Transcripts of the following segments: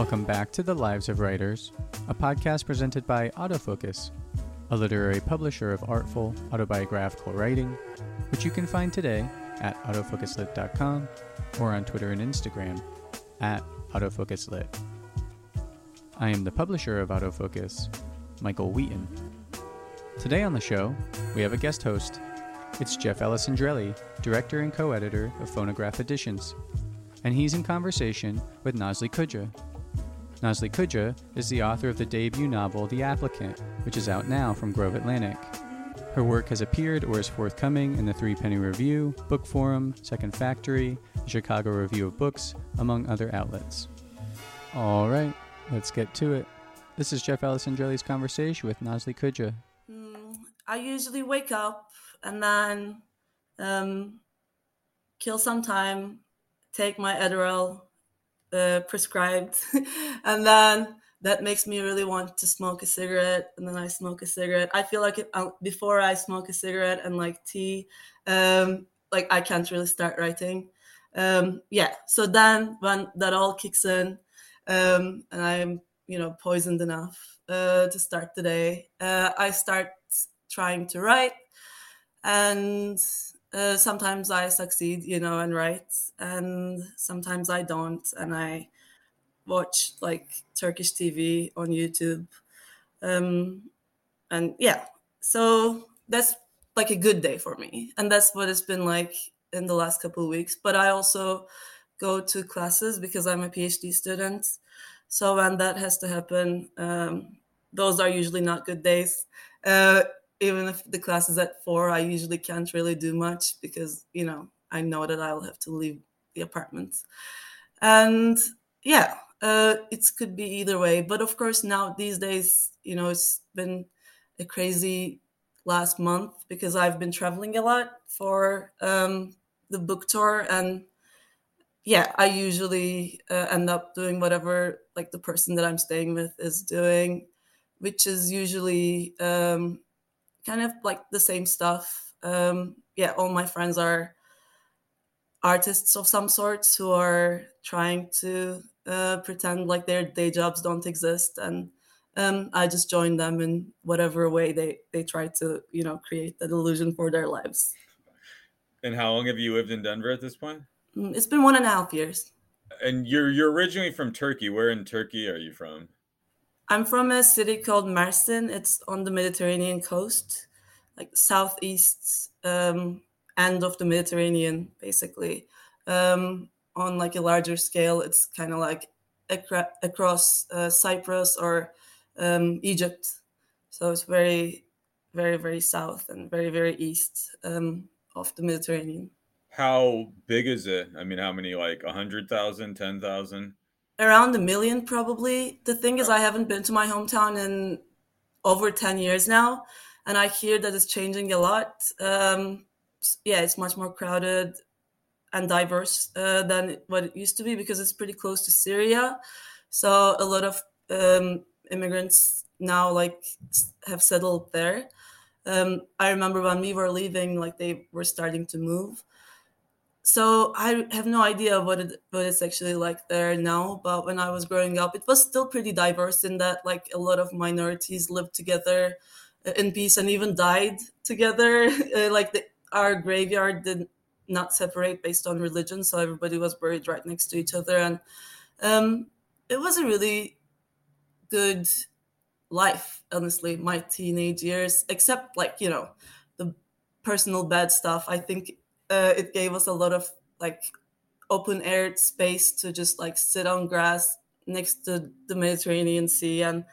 Welcome back to The Lives of Writers, a podcast presented by Autofocus, a literary publisher of artful, autobiographical writing, which you can find today at autofocuslit.com or on Twitter and Instagram at autofocuslit. I am the publisher of Autofocus, Michael Wheaton. Today on the show, we have a guest host. It's Jeff Alessandrelli, director and co editor of Phonograph Editions, and he's in conversation with Nazli Koca. Nazli Koca is the author of the debut novel The Applicant, which is out now from Grove Atlantic. Her work has appeared or is forthcoming in the Threepenny Review, BookForum, Second Factory, the Chicago Review of Books, among other outlets. All right, let's get to it. This is Jeff Alessandrelli's conversation with Nazli Koca. Mm, I usually wake up and then um, kill some time, take my Adderall uh, prescribed, and then that makes me really want to smoke a cigarette. And then I smoke a cigarette. I feel like it, uh, before I smoke a cigarette and like tea, um, like I can't really start writing. Um, yeah. So then when that all kicks in, um, and I'm you know poisoned enough uh, to start the day, uh, I start trying to write and uh, sometimes I succeed, you know, and write, and sometimes I don't, and I watch like Turkish TV on YouTube, um, and yeah, so that's like a good day for me, and that's what it's been like in the last couple of weeks. But I also go to classes because I'm a PhD student, so when that has to happen, um, those are usually not good days. Uh, even if the class is at four, I usually can't really do much because, you know, I know that I'll have to leave the apartment. And yeah, uh, it could be either way. But of course, now these days, you know, it's been a crazy last month because I've been traveling a lot for um, the book tour. And yeah, I usually uh, end up doing whatever like the person that I'm staying with is doing, which is usually um, kind of like the same stuff. Um, yeah, all my friends are artists of some sorts who are trying to uh, pretend like their day jobs don't exist, and um, I just join them in whatever way they they try to you know create that illusion for their lives. And how long have you lived in Denver at this point? Mm, it's been one and a half years. And you're you're originally from Turkey. Where in Turkey are you from? I'm from a city called Mersin. It's on the Mediterranean coast, like southeast um, end of the Mediterranean, basically. Um, on like a larger scale, it's kind of like across uh, Cyprus or um, Egypt. So it's very, very, very south and very, very east um, of the Mediterranean. How big is it? I mean, how many? Like a hundred thousand, ten thousand? Around a million probably. The thing is, I haven't been to my hometown in over 10 years now, and I hear that it's changing a lot. Um, yeah, it's much more crowded and diverse uh, than what it used to be because it's pretty close to Syria. So a lot of um, immigrants now like have settled there. Um, I remember when we were leaving, like they were starting to move so I have no idea what it what it's actually like there now. But when I was growing up, it was still pretty diverse in that like a lot of minorities lived together uh, in peace and even died together. Uh, like the, our graveyard did not separate based on religion, so everybody was buried right next to each other, and um, it was a really good life. Honestly, my teenage years, except like you know the personal bad stuff. I think uh, it gave us a lot of like open air space to just like sit on grass next to the Mediterranean Sea and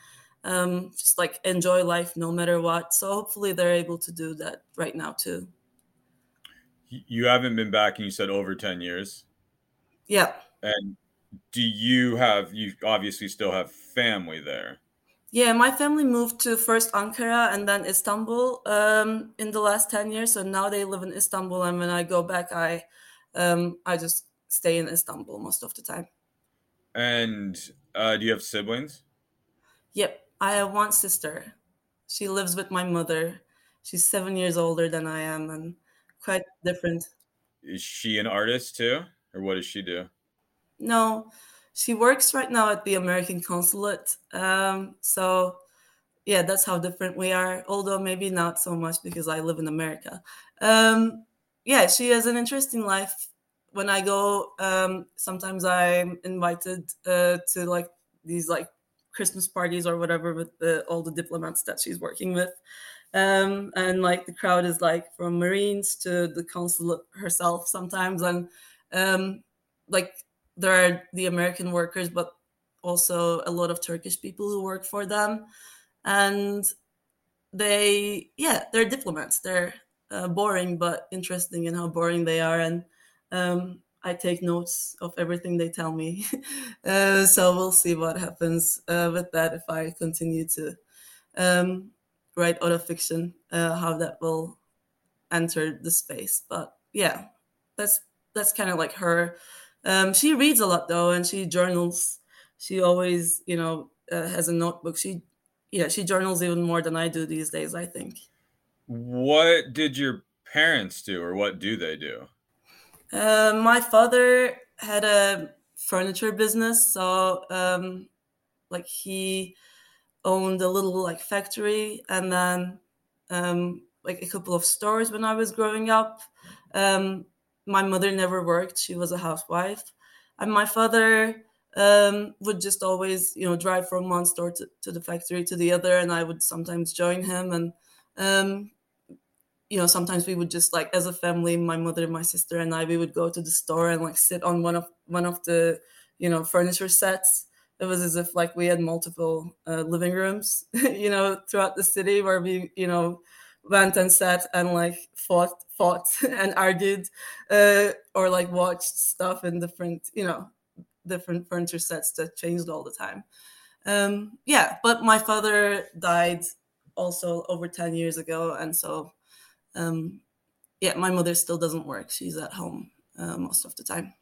um, just like enjoy life no matter what. So hopefully they're able to do that right now too. You haven't been back, and you said over ten years. Yeah. And do you have? You obviously still have family there. Yeah, my family moved to first Ankara and then Istanbul um, in the last ten years. So now they live in Istanbul, and when I go back, I um, I just stay in Istanbul most of the time. And uh, do you have siblings? Yep, I have one sister. She lives with my mother. She's seven years older than I am, and quite different. Is she an artist too, or what does she do? No, she works right now at the American consulate. Um, so yeah, that's how different we are. Although maybe not so much because I live in America. Um, yeah, she has an interesting life. When I go, um, sometimes I'm invited uh, to like these like Christmas parties or whatever with the, all the diplomats that she's working with. Um, and like the crowd is like from Marines to the consulate herself sometimes. And um, like there are the American workers, but also a lot of Turkish people who work for them. And they yeah they're diplomats. They're uh, boring but interesting in how boring they are. And um, i take notes of everything they tell me. Uh, so we'll see what happens uh, with that if i continue to um, write autofiction uh, how that will enter the space. But yeah that's that's kind of like her um, she reads a lot though and she journals she always you know uh, has a notebook she yeah, she journals even more than I do these days, I think. What did your parents do or what do they do? Uh, my father had a furniture business, so um, like he owned a little like factory and then um, like a couple of stores when I was growing up. Um, my mother never worked; she was a housewife, and my father um, would just always, you know, drive from one store to, to the factory to the other, and I would sometimes join him. And um, you know, sometimes we would just like, as a family, my mother, my sister, and I, we would go to the store and like sit on one of one of the, you know, furniture sets. It was as if like we had multiple uh, living rooms, you know, throughout the city where we, you know, went and sat and like fought fought and argued uh, or like watched stuff in different you know different furniture sets that changed all the time. Um, yeah, but my father died also over 10 years ago. And so, um, yeah, my mother still doesn't work. She's at home uh, most of the time.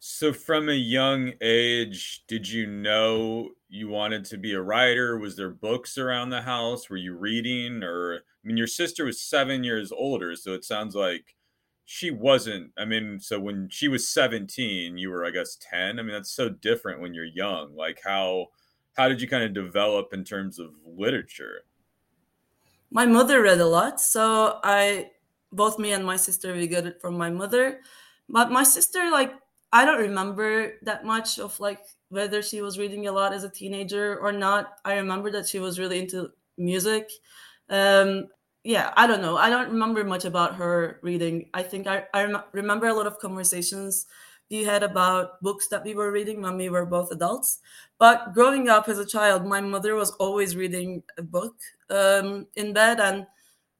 So, from a young age, did you know you wanted to be a writer? Was there books around the house? Were you reading? Or, I mean, your sister was seven years older. So it sounds like she wasn't i mean so when she was 17 you were i guess 10 i mean that's so different when you're young like how how did you kind of develop in terms of literature my mother read a lot so i both me and my sister we got it from my mother but my sister like i don't remember that much of like whether she was reading a lot as a teenager or not i remember that she was really into music um, yeah, I don't know. I don't remember much about her reading. I think I, I rem- remember a lot of conversations we had about books that we were reading when we were both adults. But growing up as a child, my mother was always reading a book um, in bed. And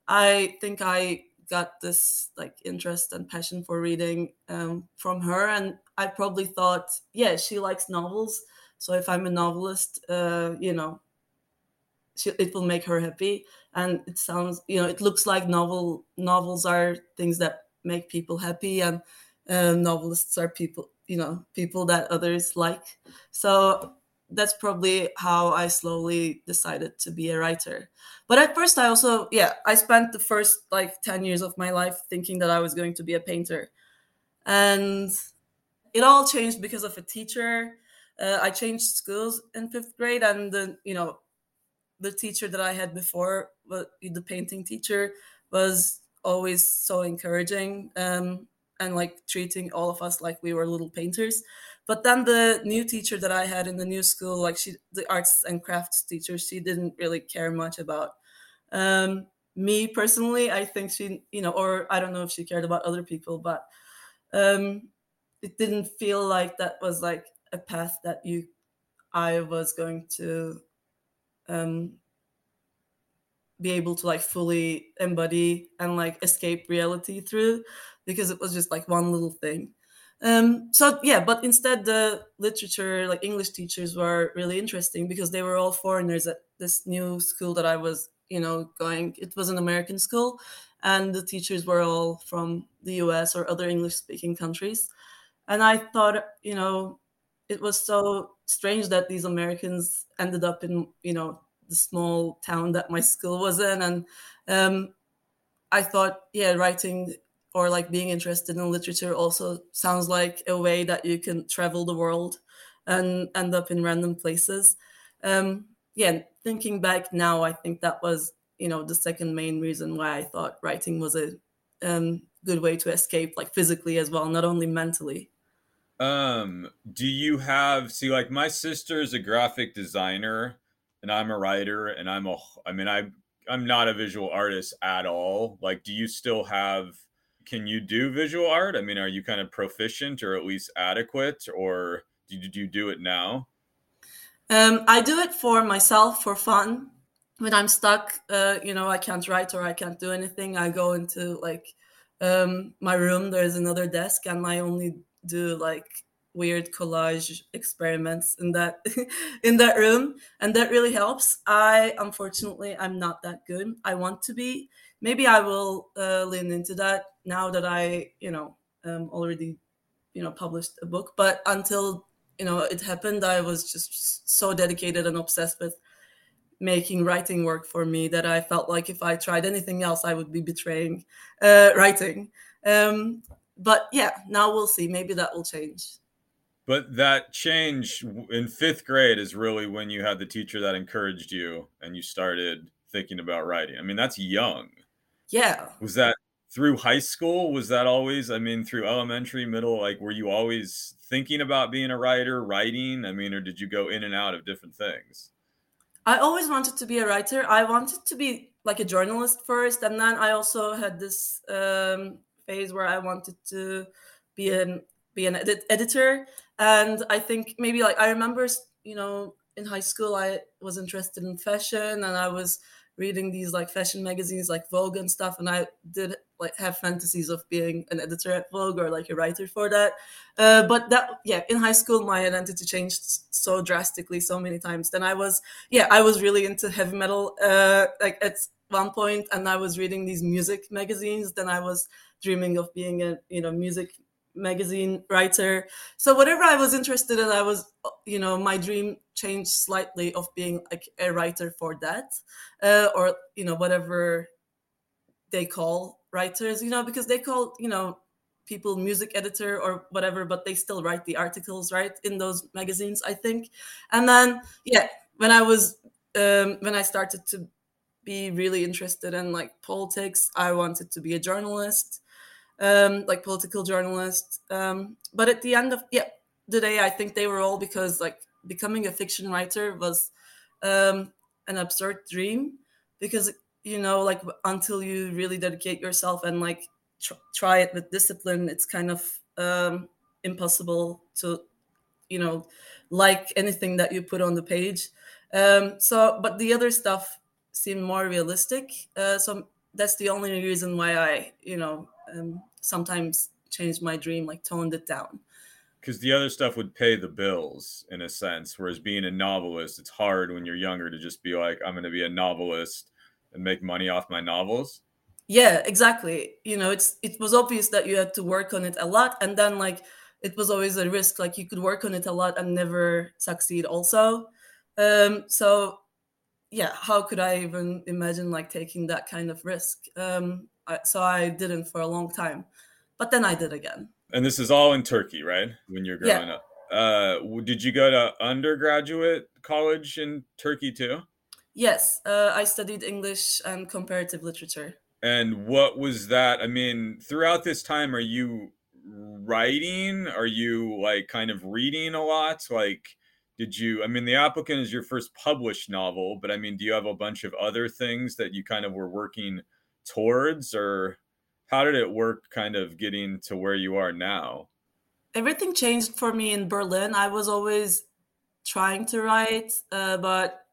I think I got this like interest and passion for reading um, from her. And I probably thought, yeah, she likes novels. So if I'm a novelist, uh, you know, she, it will make her happy and it sounds you know it looks like novel novels are things that make people happy and uh, novelists are people you know people that others like so that's probably how i slowly decided to be a writer. But at first i also yeah i spent the first like 10 years of my life thinking that i was going to be a painter. And it all changed because of a teacher. Uh, i changed schools in fifth grade and the you know the teacher that I had before, the painting teacher, was always so encouraging um, and like treating all of us like we were little painters. But then the new teacher that I had in the new school, like she, the arts and crafts teacher, she didn't really care much about um, me personally. I think she, you know, or I don't know if she cared about other people, but um, it didn't feel like that was like a path that you, I was going to um, be able to like fully embody and like escape reality through because it was just like one little thing um so yeah but instead the literature like english teachers were really interesting because they were all foreigners at this new school that i was you know going it was an american school and the teachers were all from the us or other english speaking countries. And i thought you know it was so strange that these americans ended up in you know the small town that my school was in. And um, i thought yeah writing or like being interested in literature also sounds like a way that you can travel the world and end up in random places. Um, yeah, thinking back now, I think that was you know the second main reason why I thought writing was a um, good way to escape, like physically as well, not only mentally. Um, do you have see like my sister is a graphic designer and I'm a writer and I'm a I mean I I'm not a visual artist at all. Like do you still have can you do visual art? I mean, are you kind of proficient or at least adequate or do you, do you do it now? Um, I do it for myself for fun. When I'm stuck, uh, you know, I can't write or I can't do anything. I go into like um, my room. There's another desk, and I only do like weird collage experiments in that in that room and that really helps i unfortunately i'm not that good i want to be maybe i will uh, lean into that now that i you know um, already you know published a book but until you know it happened i was just so dedicated and obsessed with making writing work for me that i felt like if i tried anything else i would be betraying uh, writing um, but yeah, now we'll see. Maybe that will change. But that change in fifth grade is really when you had the teacher that encouraged you and you started thinking about writing. I mean, that's young. Yeah. Was that through high school? Was that always, I mean, through elementary, middle? Like, were you always thinking about being a writer, writing? I mean, or did you go in and out of different things? I always wanted to be a writer. I wanted to be like a journalist first. And then I also had this um, phase where I wanted to be an be an edit- editor, and I think maybe like I remember, you know, in high school I was interested in fashion, and I was reading these like fashion magazines like Vogue and stuff, and I did like have fantasies of being an editor at Vogue or like a writer for that. Uh, but that yeah, in high school my identity changed so drastically so many times. Then I was yeah I was really into heavy metal uh, like at one point, and I was reading these music magazines. Then I was dreaming of being a you know music magazine writer. So whatever i was interested in i was you know my dream changed slightly of being like a writer for that uh, or you know whatever they call writers you know because they call you know people music editor or whatever but they still write the articles right in those magazines i think. And then yeah when i was um, when i started to be really interested in like politics i wanted to be a journalist um, like political journalists. Um, but at the end of yeah the day, I think they were all because like becoming a fiction writer was um, an absurd dream because you know like until you really dedicate yourself and like tr- try it with discipline, it's kind of um, impossible to you know like anything that you put on the page. Um, so, but the other stuff seemed more realistic. Uh, so that's the only reason why I, you know, um, sometimes changed my dream, like toned it down. Because the other stuff would pay the bills in a sense, whereas being a novelist, it's hard when you're younger to just be like, I'm going to be a novelist and make money off my novels. Yeah, exactly. You know, it's it was obvious that you had to work on it a lot, and then like it was always a risk. Like you could work on it a lot and never succeed. Also, um, so yeah, how could I even imagine like taking that kind of risk? Um, I, so I didn't for a long time, but then I did again. And this is all in Turkey, right? When you're growing yeah. up. Uh, did you go to undergraduate college in Turkey too? Yes, uh, I studied English and comparative literature. And what was that? I mean, throughout this time, are you writing? Are you like kind of reading a lot? Like, did you? I mean, The Applicant is your first published novel, but I mean, do you have a bunch of other things that you kind of were working towards or how did it work kind of getting to where you are now? Everything changed for me in berlin. I was always trying to write uh, but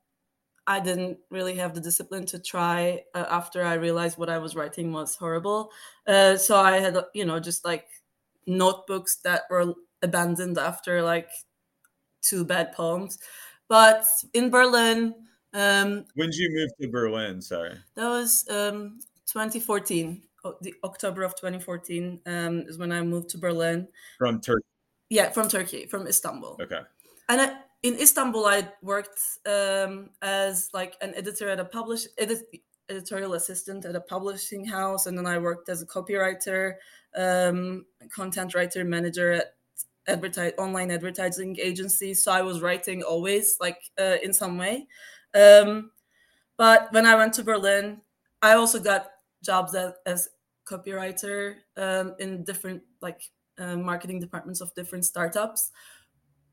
i didn't really have the discipline to try uh, after i realized what i was writing was horrible. Uh, so i had you know just like notebooks that were abandoned after like two bad poems. But in berlin um when did you move to berlin? Sorry. that was um 2014 the october of 2014 um, is when i moved to berlin. From turkey yeah from turkey from istanbul. Okay. And I, in istanbul i worked um, as like an editor at a publish edit, editorial assistant at a publishing house and then i worked as a copywriter um, content writer manager at advertise online advertising agency, so I was writing always like uh, in some way. Um, but when I went to Berlin, I also got jobs as, as copywriter um, in different like uh, marketing departments of different startups.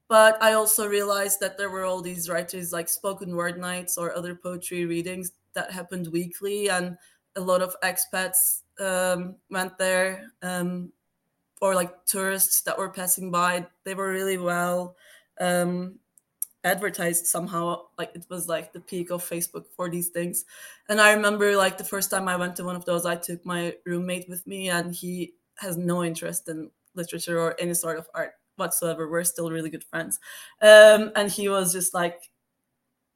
But I also realized that there were all these writers like spoken word nights or other poetry readings that happened weekly, and a lot of expats um, went there, um, or like tourists that were passing by. They were really well um, advertised somehow like it was like the peak of facebook for these things. And i remember like the first time i went to one of those i took my roommate with me and he has no interest in literature or any sort of art whatsoever. We're still really good friends. Um, and he was just like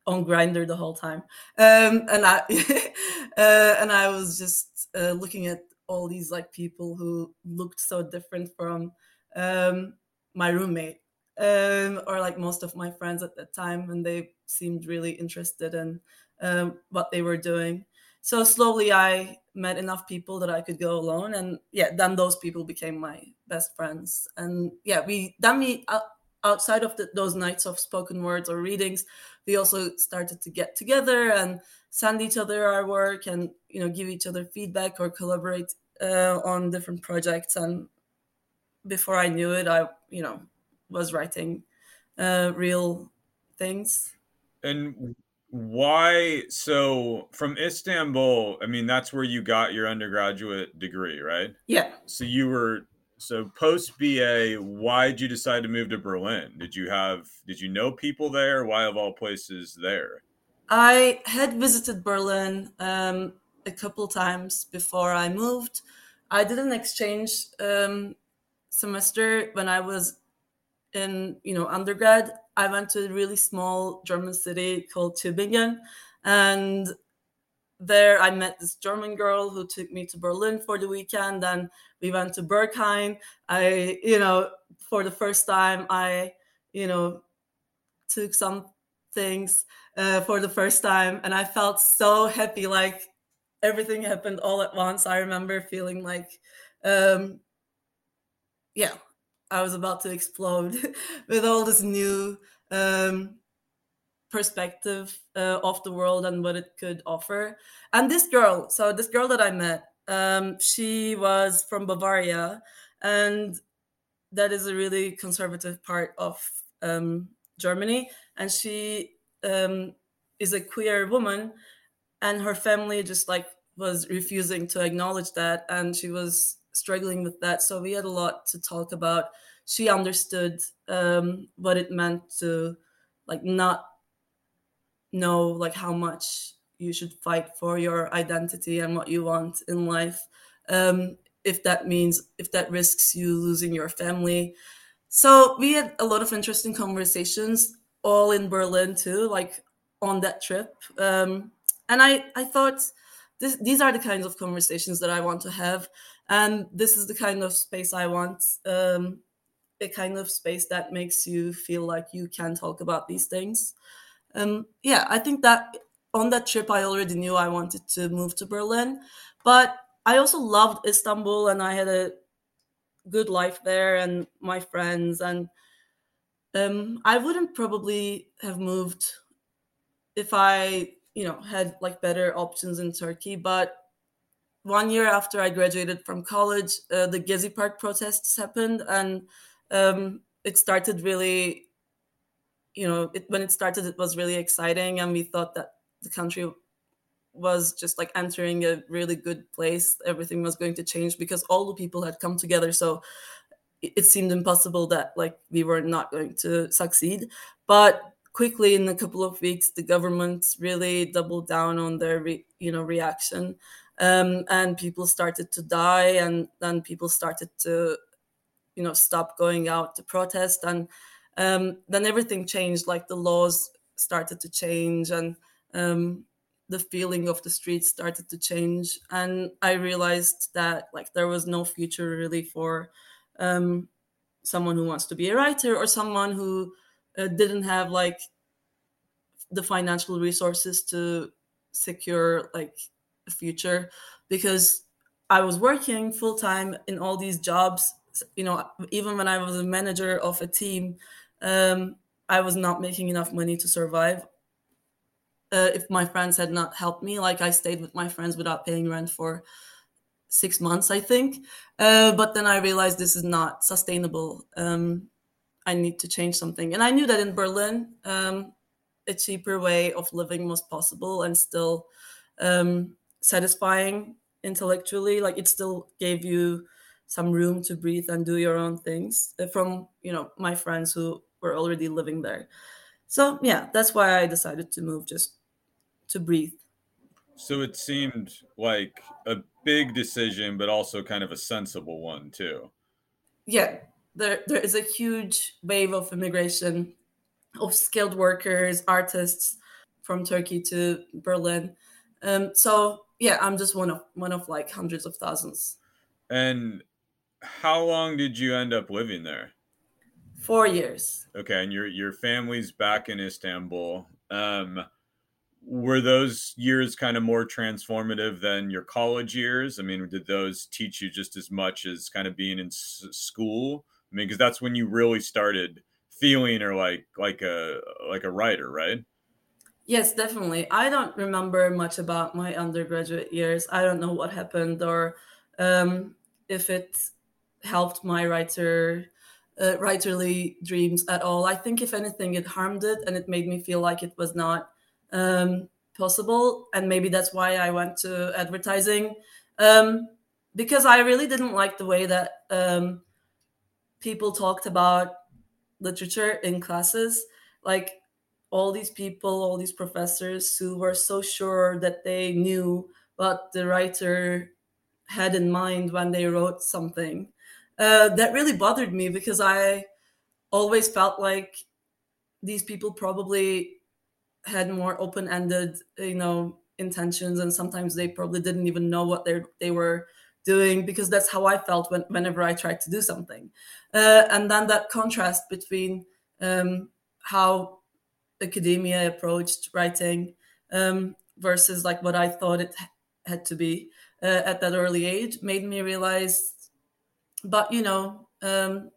on Grindr the whole time. Um, and i uh, and i was just uh, looking at all these like people who looked so different from um, my roommate um, or like most of my friends at that time, and they seemed really interested in um, what they were doing. So slowly, I met enough people that I could go alone, and yeah, then those people became my best friends. And yeah, we then we outside of the, those nights of spoken words or readings, we also started to get together and send each other our work, and you know, give each other feedback or collaborate uh, on different projects. And before I knew it, I you know was writing uh, real things. And why? So from Istanbul, I mean, that's where you got your undergraduate degree, right? Yeah. So you were so post BA. Why did you decide to move to Berlin? Did you have? Did you know people there? Why of all places there? I had visited Berlin um, a couple times before I moved. I did an exchange um, semester when I was in you know undergrad i went to a really small german city called tübingen and there i met this german girl who took me to berlin for the weekend and we went to berghain. I you know for the first time i you know took some things uh, for the first time and i felt so happy like everything happened all at once. I remember feeling like um yeah I was about to explode with all this new um, perspective uh, of the world and what it could offer. And this girl, so this girl that I met, um, she was from Bavaria, and that is a really conservative part of um, Germany. And she um, is a queer woman, and her family just like was refusing to acknowledge that, and she was struggling with that. So we had a lot to talk about. She understood um, what it meant to like not know like how much you should fight for your identity and what you want in life. Um, if that means if that risks you losing your family. So we had a lot of interesting conversations all in Berlin too, like on that trip. Um, and I, I thought this, these are the kinds of conversations that I want to have and this is the kind of space i want um, a kind of space that makes you feel like you can talk about these things. Um, yeah i think that on that trip i already knew i wanted to move to berlin but i also loved istanbul and i had a good life there and my friends and um, i wouldn't probably have moved if i you know had like better options in turkey but one year after I graduated from college, uh, the Gezi Park protests happened, and um, it started really, you know, it, when it started, it was really exciting, and we thought that the country was just like entering a really good place. Everything was going to change because all the people had come together. So it, seemed impossible that like we were not going to succeed. But quickly, in a couple of weeks, the government really doubled down on their, re, you know, reaction um, and people started to die and then people started to you know stop going out to protest and um, then everything changed like the laws started to change and um, the feeling of the streets started to change and i realized that like there was no future really for um, someone who wants to be a writer or someone who uh, didn't have like the financial resources to secure like future because I was working full time in all these jobs. You know, even when I was a manager of a team, um, I was not making enough money to survive. Uh, if my friends had not helped me, like I stayed with my friends without paying rent for six months, I think. Uh, but then I realized this is not sustainable. Um, I need to change something. And I knew that in Berlin, um, a cheaper way of living was possible and still um, satisfying intellectually. Like it still gave you some room to breathe and do your own things uh, from, you know, my friends who were already living there. So yeah, that's why I decided to move just to breathe. So it seemed like a big decision, but also kind of a sensible one too. Yeah, there there is a huge wave of immigration of skilled workers, artists from Turkey to Berlin. Um, so yeah, I'm just one of one of like hundreds of thousands. And how long did you end up living there? Four years. Okay, and your your family's back in Istanbul. Um, were those years kind of more transformative than your college years? I mean, did those teach you just as much as kind of being in s- school? I mean, because that's when you really started feeling or like like a like a writer, right? Yes, definitely. I don't remember much about my undergraduate years. I don't know what happened or um, if it helped my writer uh, writerly dreams at all. I think if anything, it harmed it and it made me feel like it was not um, possible. And maybe that's why I went to advertising um, because I really didn't like the way that um, people talked about literature in classes. Like all these people, all these professors who were so sure that they knew what the writer had in mind when they wrote something. Uh, that really bothered me because I always felt like these people probably had more open-ended you know intentions and sometimes they probably didn't even know what they they were doing because that's how I felt when, whenever I tried to do something. Uh, and then that contrast between um, how academia approached writing um, versus like what I thought it had to be uh, at that early age made me realize, but you know, um,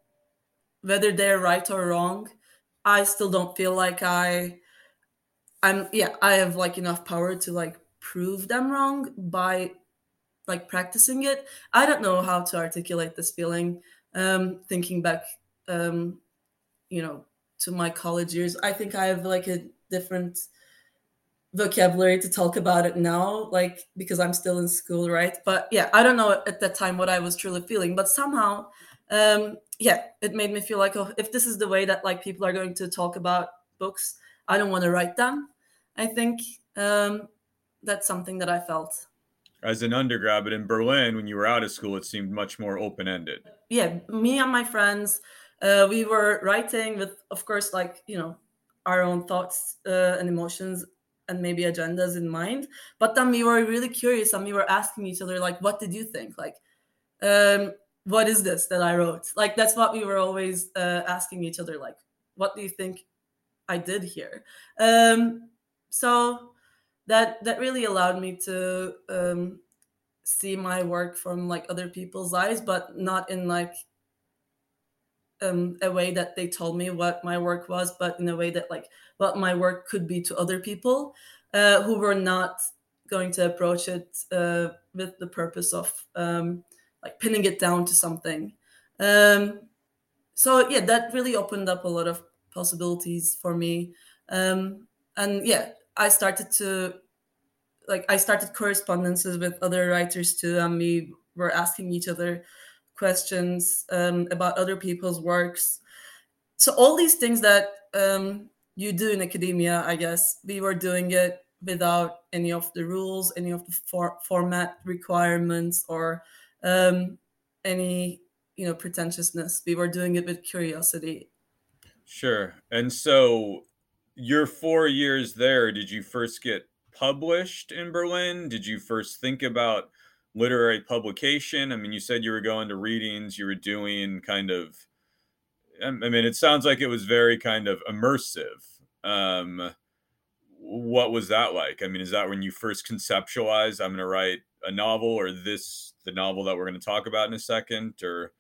whether they're right or wrong, I still don't feel like I I'm yeah, I have like enough power to like prove them wrong by like practicing it. I don't know how to articulate this feeling. Um, thinking back, um, you know, to my college years, I think I have like a different vocabulary to talk about it now, like because I'm still in school, right? But yeah, I don't know at that time what I was truly feeling, but somehow, um, yeah, it made me feel like, oh, if this is the way that like people are going to talk about books, I don't want to write them. I think um, that's something that I felt. As an undergrad, but in Berlin, when you were out of school, it seemed much more open ended. Yeah, me and my friends, uh, we were writing with, of course, like, you know, our own thoughts uh, and emotions and maybe agendas in mind. But then we were really curious and we were asking each other, like, what did you think? Like, um, what is this that I wrote? Like, that's what we were always uh, asking each other, like, what do you think I did here. Um, so that that really allowed me to um, see my work from like other people's eyes, but not in like um, a way that they told me what my work was, but in a way that like what my work could be to other people uh, who were not going to approach it uh, with the purpose of um, like pinning it down to something. Um, so yeah, that really opened up a lot of possibilities for me. Um, and yeah, I started to like I started correspondences with other writers too, and we were asking each other questions um, about other people's works. So all these things that um, you do in academia, I guess we were doing it without any of the rules, any of the for- format requirements, or um, any you know pretentiousness. We were doing it with curiosity Sure. And so your four years there, did you first get published in Berlin? Did you first think about literary publication? I mean, you said you were going to readings, you were doing kind of, I mean, it sounds like it was very kind of immersive. Um, what was that like? I mean, is that when you first conceptualized, I'm going to write a novel or this the novel that we're going to talk about in a second, or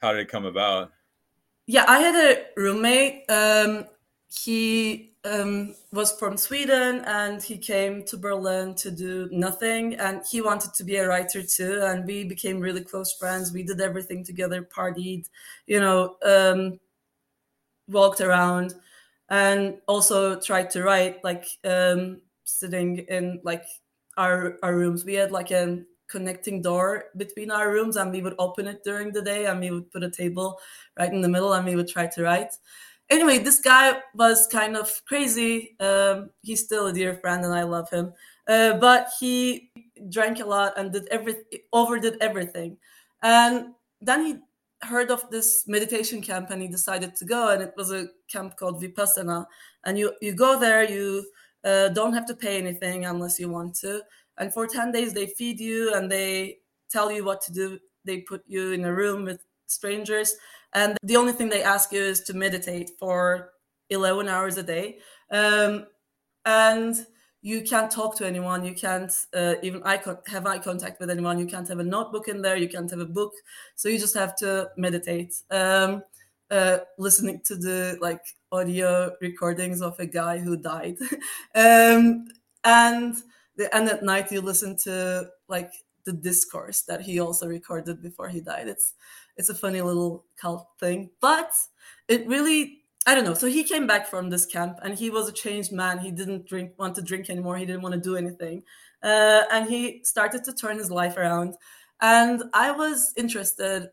how did it come about? Yeah, I had a roommate. Um, he um, was from Sweden and he came to Berlin to do nothing. And he wanted to be a writer too. And we became really close friends. We did everything together, partied, you know, um, walked around, and also tried to write, like um, sitting in like our our rooms. We had like a connecting door between our rooms, and we would open it during the day, and we would put a table right in the middle, and we would try to write anyway, this guy was kind of crazy. Um, he's still a dear friend, and I love him. Uh, but he drank a lot and did every overdid everything. And then he heard of this meditation camp, and he decided to go. And it was a camp called Vipassana. And you you go there, you uh, don't have to pay anything unless you want to. And for ten days, they feed you and they tell you what to do. They put you in a room with strangers and the only thing they ask you is to meditate for 11 hours a day. Um, and you can't talk to anyone. You can't uh, even eye con- have eye contact with anyone. You can't have a notebook in there. You can't have a book. So you just have to meditate. Um, uh, listening to the like audio recordings of a guy who died. Um, and the, and at night you listen to like the discourse that he also recorded before he died. It's it's a funny little cult thing, but it really I don't know. So he came back from this camp and he was a changed man. He didn't drink, want to drink anymore. He didn't want to do anything, uh, and he started to turn his life around. And I was interested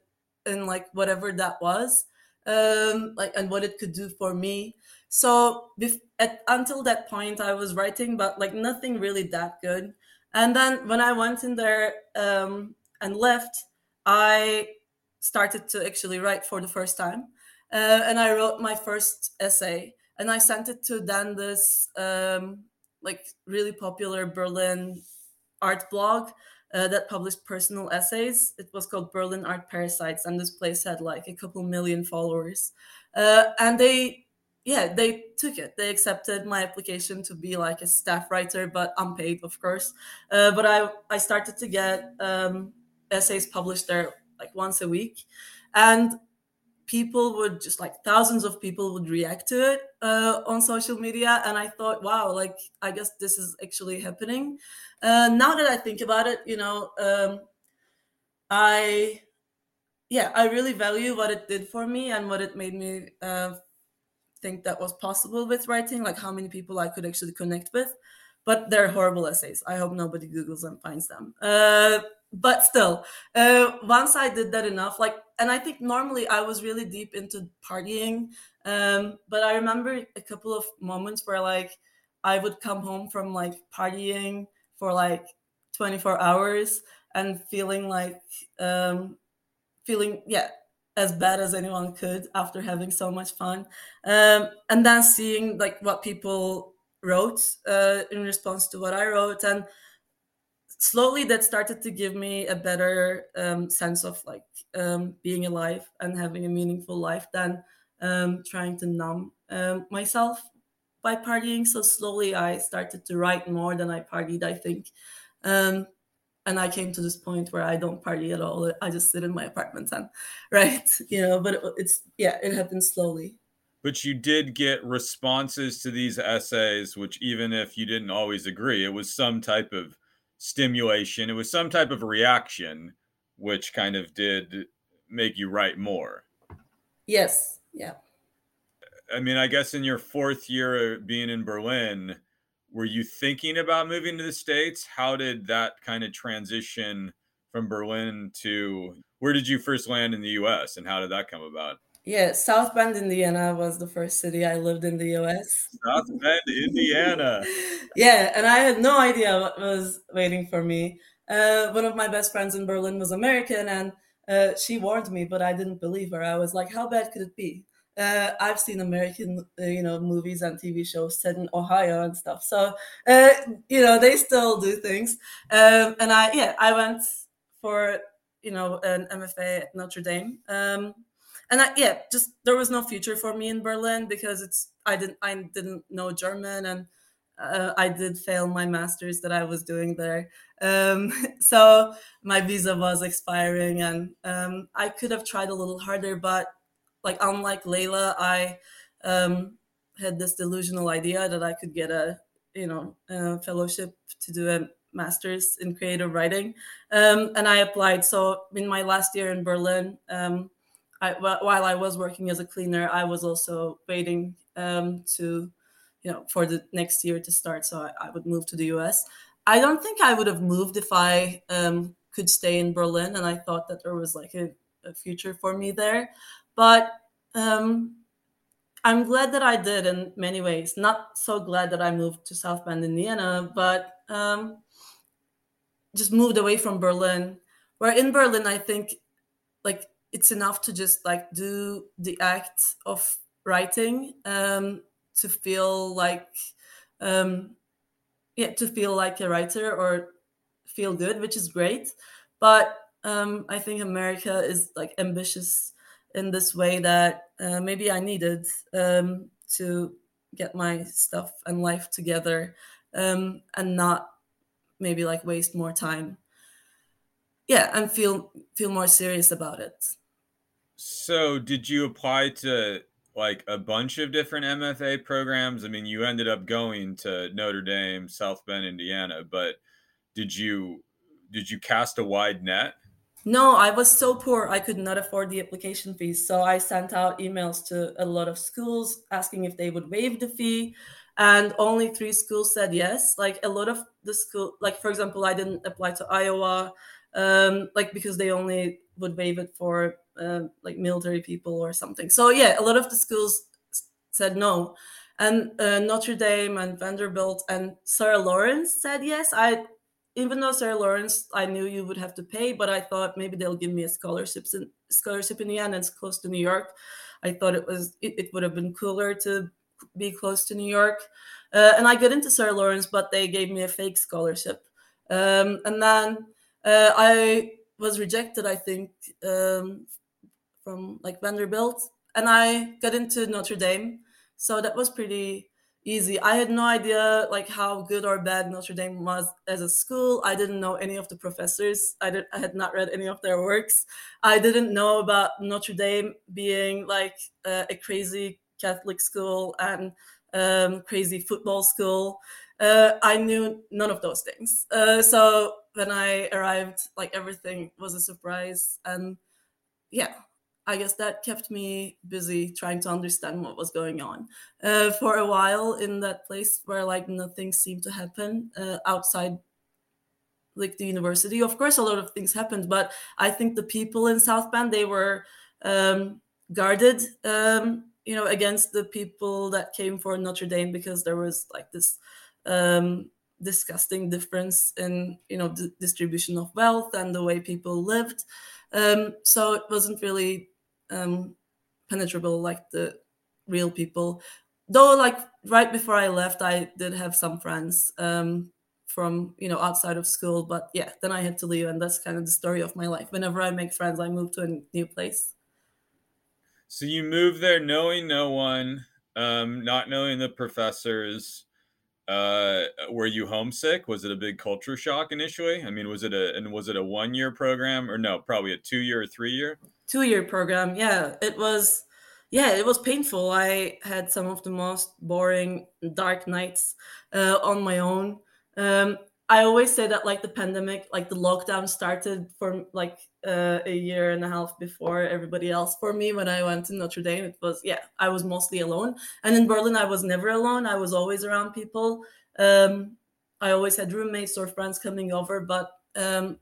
in like whatever that was, um, like and what it could do for me. So bef- at, until that point, I was writing, but like nothing really that good. And then when I went in there um, and left, I started to actually write for the first time. Uh, and I wrote my first essay and I sent it to then this um, like really popular Berlin art blog uh, that published personal essays. It was called Berlin Art Parasites, and this place had like a couple million followers. Uh, and they, yeah, they took it. They accepted my application to be like a staff writer, but unpaid, of course. Uh, but I, I started to get um, essays published there like once a week. And people would just like thousands of people would react to it uh, on social media. And i thought wow like i guess this is actually happening. Uh, now that i think about it you know um, i yeah i really value what it did for me and what it made me uh, think that was possible with writing like how many people i could actually connect with. But they're horrible essays. I hope nobody googles and finds them. Uh, but still uh, once i did that enough. Like and i think normally i was really deep into partying um, but i remember a couple of moments where like i would come home from like partying for like 24 hours and feeling like um, feeling yeah as bad as anyone could after having so much fun. Um, and then seeing like what people wrote uh, in response to what i wrote. And slowly that started to give me a better um, sense of like um, being alive and having a meaningful life than um, trying to numb um, myself by partying. So slowly I started to write more than I partied, I think. Um, and I came to this point where I don't party at all. I just sit in my apartment and write, you know, but it, it's, yeah, it happened slowly. But you did get responses to these essays, which even if you didn't always agree, it was some type of stimulation. It was some type of reaction, which kind of did make you write more. Yes. Yeah. I mean, I guess in your fourth year being in Berlin, were you thinking about moving to the States? How did that kind of transition from Berlin to where did you first land in the US and how did that come about? Yeah, South Bend, Indiana was the first city I lived in the US. South Bend, Indiana. yeah, and I had no idea what was waiting for me. Uh, one of my best friends in Berlin was American, and uh, she warned me, but I didn't believe her. I was like, "How bad could it be?" Uh, I've seen American, uh, you know, movies and TV shows set in Ohio and stuff. So, uh, you know, they still do things. Um, and I, yeah, I went for, you know, an MFA at Notre Dame. Um, and I, yeah, just there was no future for me in Berlin because it's I didn't I didn't know German and uh, I did fail my master's that I was doing there. Um, so my visa was expiring, and um, I could have tried a little harder, but like unlike Layla, I um, had this delusional idea that I could get a you know a fellowship to do a master's in creative writing, um, and I applied. So in my last year in Berlin. I, while I was working as a cleaner, I was also waiting um, to you know for the next year to start so i, I would move to the us i don't think i would have moved if i um, could stay in berlin and i thought that there was like a, a future for me there. But um, i'm glad that i did in many ways. Not so glad that i moved to south bend indiana but um, just moved away from berlin where in berlin i think like it's enough to just like do the act of writing um, to feel like um yeah to feel like a writer or feel good which is great. But um i think america is like ambitious in this way that uh, maybe i needed um to get my stuff and life together um and not maybe like waste more time. Yeah and feel feel more serious about it so did you apply to like a bunch of different MFA programs. I mean, you ended up going to Notre Dame, South Bend, Indiana, but did you did you cast a wide net? No, I was so poor I could not afford the application fees. So I sent out emails to a lot of schools asking if they would waive the fee. And only three schools said yes. Like a lot of the school, like for example, I didn't apply to Iowa, um, like because they only would waive it for uh, like military people or something. So yeah, a lot of the schools said no, and uh, Notre Dame and Vanderbilt and Sarah Lawrence said yes. I even though Sarah Lawrence, I knew you would have to pay, but I thought maybe they'll give me a scholarship in, scholarship in the end. It's close to New York. I thought it was it, it would have been cooler to be close to New York. Uh, and I got into Sarah Lawrence, but they gave me a fake scholarship. Um, and then uh, I was rejected, I think, um, from like Vanderbilt, and I got into Notre Dame. So that was pretty easy. I had no idea like how good or bad Notre Dame was as a school. I didn't know any of the professors. I did I had not read any of their works. I didn't know about Notre Dame being like a crazy Catholic school and um, crazy football school. Uh, I knew none of those things. Uh, so when I arrived, like everything was a surprise, and yeah, I guess that kept me busy trying to understand what was going on uh, for a while in that place where like nothing seemed to happen uh, outside like the university. Of course, a lot of things happened, but I think the people in South Bend they were um, guarded, um, you know, against the people that came for Notre Dame because there was like this um, disgusting difference in you know the distribution of wealth and the way people lived. Um, so it wasn't really um, penetrable like the real people. Though, like right before I left, I did have some friends um, from you know outside of school, but yeah, then I had to leave, and that's kind of the story of my life. Whenever I make friends, I move to a new place. So you move there knowing no one, um, not knowing the professors. Uh, were you homesick? Was it a big culture shock initially? I mean, was it a and was it a one year program or no? Probably a two year or three year two year program yeah it was yeah it was painful i had some of the most boring dark nights uh, on my own um, i always say that like the pandemic like the lockdown started for like uh, a year and a half before everybody else. For me when i went to notre dame it was yeah i was mostly alone. And in berlin i was never alone. I was always around people. Um, i always had roommates or friends coming over but um,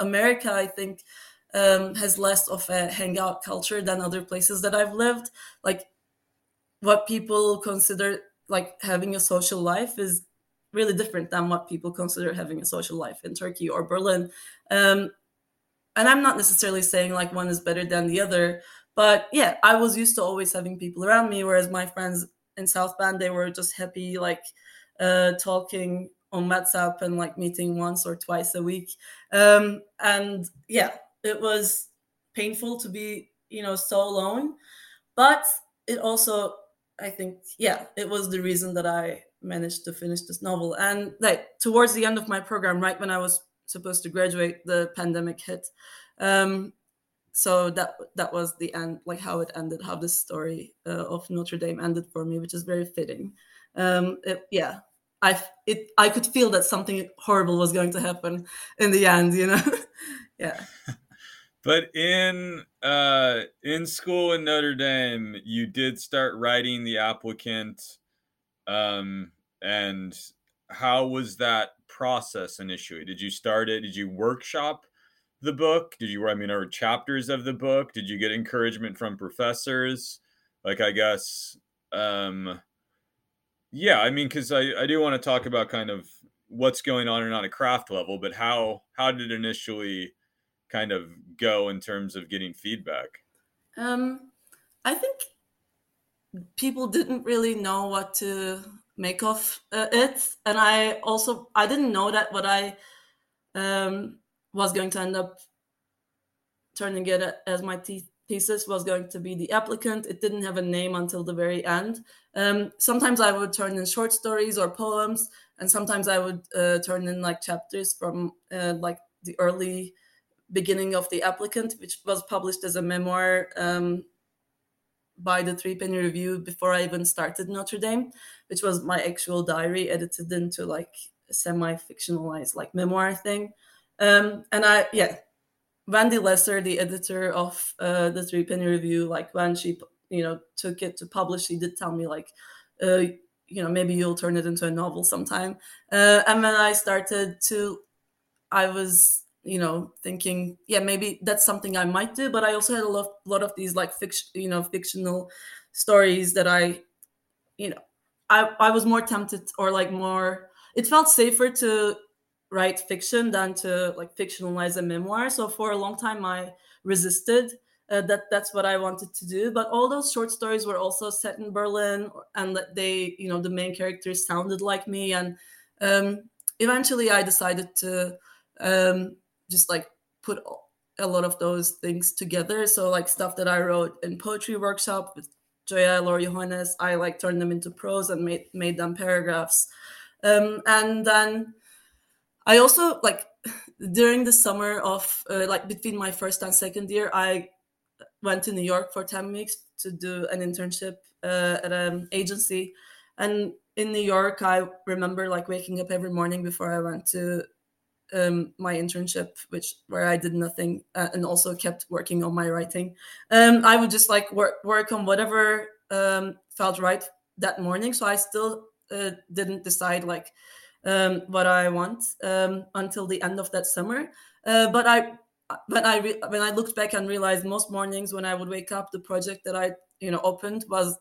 america i think um, has less of a hangout culture than other places that I've lived. Like what people consider like having a social life is really different than what people consider having a social life in Turkey or Berlin. Um, and I'm not necessarily saying like one is better than the other, but yeah, I was used to always having people around me, whereas my friends in South Bend they were just happy like uh, talking on WhatsApp and like meeting once or twice a week. Um, and yeah, it was painful to be you know so alone but it also i think yeah it was the reason that i managed to finish this novel. And like towards the end of my program, right when I was supposed to graduate, the pandemic hit. Um, so that that was the end, like how it ended, how the story uh, of Notre Dame ended for me, which is very fitting. Um, it, yeah, I it I could feel that something horrible was going to happen in the end, you know. yeah. But in uh, in school in Notre Dame, you did start writing the applicant, um, and how was that process initially? Did you start it? Did you workshop the book? Did you, I mean, or chapters of the book? Did you get encouragement from professors? Like, I guess, um, yeah, I mean, because I, I do want to talk about kind of what's going on and on a craft level, but how how did it initially kind of go in terms of getting feedback? Um, I think people didn't really know what to make of uh, it, and I also I didn't know that what I um, was going to end up turning it as my thesis was going to be the applicant. It didn't have a name until the very end. Um, sometimes I would turn in short stories or poems, and sometimes I would uh, turn in like chapters from uh, like the early beginning of the applicant, which was published as a memoir um, by the Threepenny Review before I even started Notre Dame, which was my actual diary edited into like a semi-fictionalized like memoir thing. Um, and I, yeah, Wendy Lesser, the editor of uh, the Threepenny Review, like when she, you know, took it to publish, she did tell me like, uh, you know, maybe you'll turn it into a novel sometime. Uh, and when I started to, I was, you know, thinking, yeah, maybe that's something I might do. But I also had a lot, lot of these like fiction, you know, fictional stories that I, you know, I, I was more tempted or like more, it felt safer to write fiction than to like fictionalize a memoir. So for a long time, I resisted uh, that. That's what I wanted to do. But all those short stories were also set in Berlin, and that they, you know, the main characters sounded like me. And um, eventually, I decided to um, just like put a lot of those things together. So like stuff that I wrote in poetry workshop with Joyelle or Johannes, I like turned them into prose and made made them paragraphs. Um, and then I also like during the summer of uh, like between my first and second year, I went to New York for 10 weeks to do an internship uh, at an agency. And in New York, I remember like waking up every morning before I went to um, my internship, which where I did nothing uh, and also kept working on my writing. Um, I would just like work work on whatever um, felt right that morning. So I still uh, didn't decide like um, what I want um, until the end of that summer. Uh, but I when I re- when I looked back and realized most mornings when I would wake up, the project that I you know opened was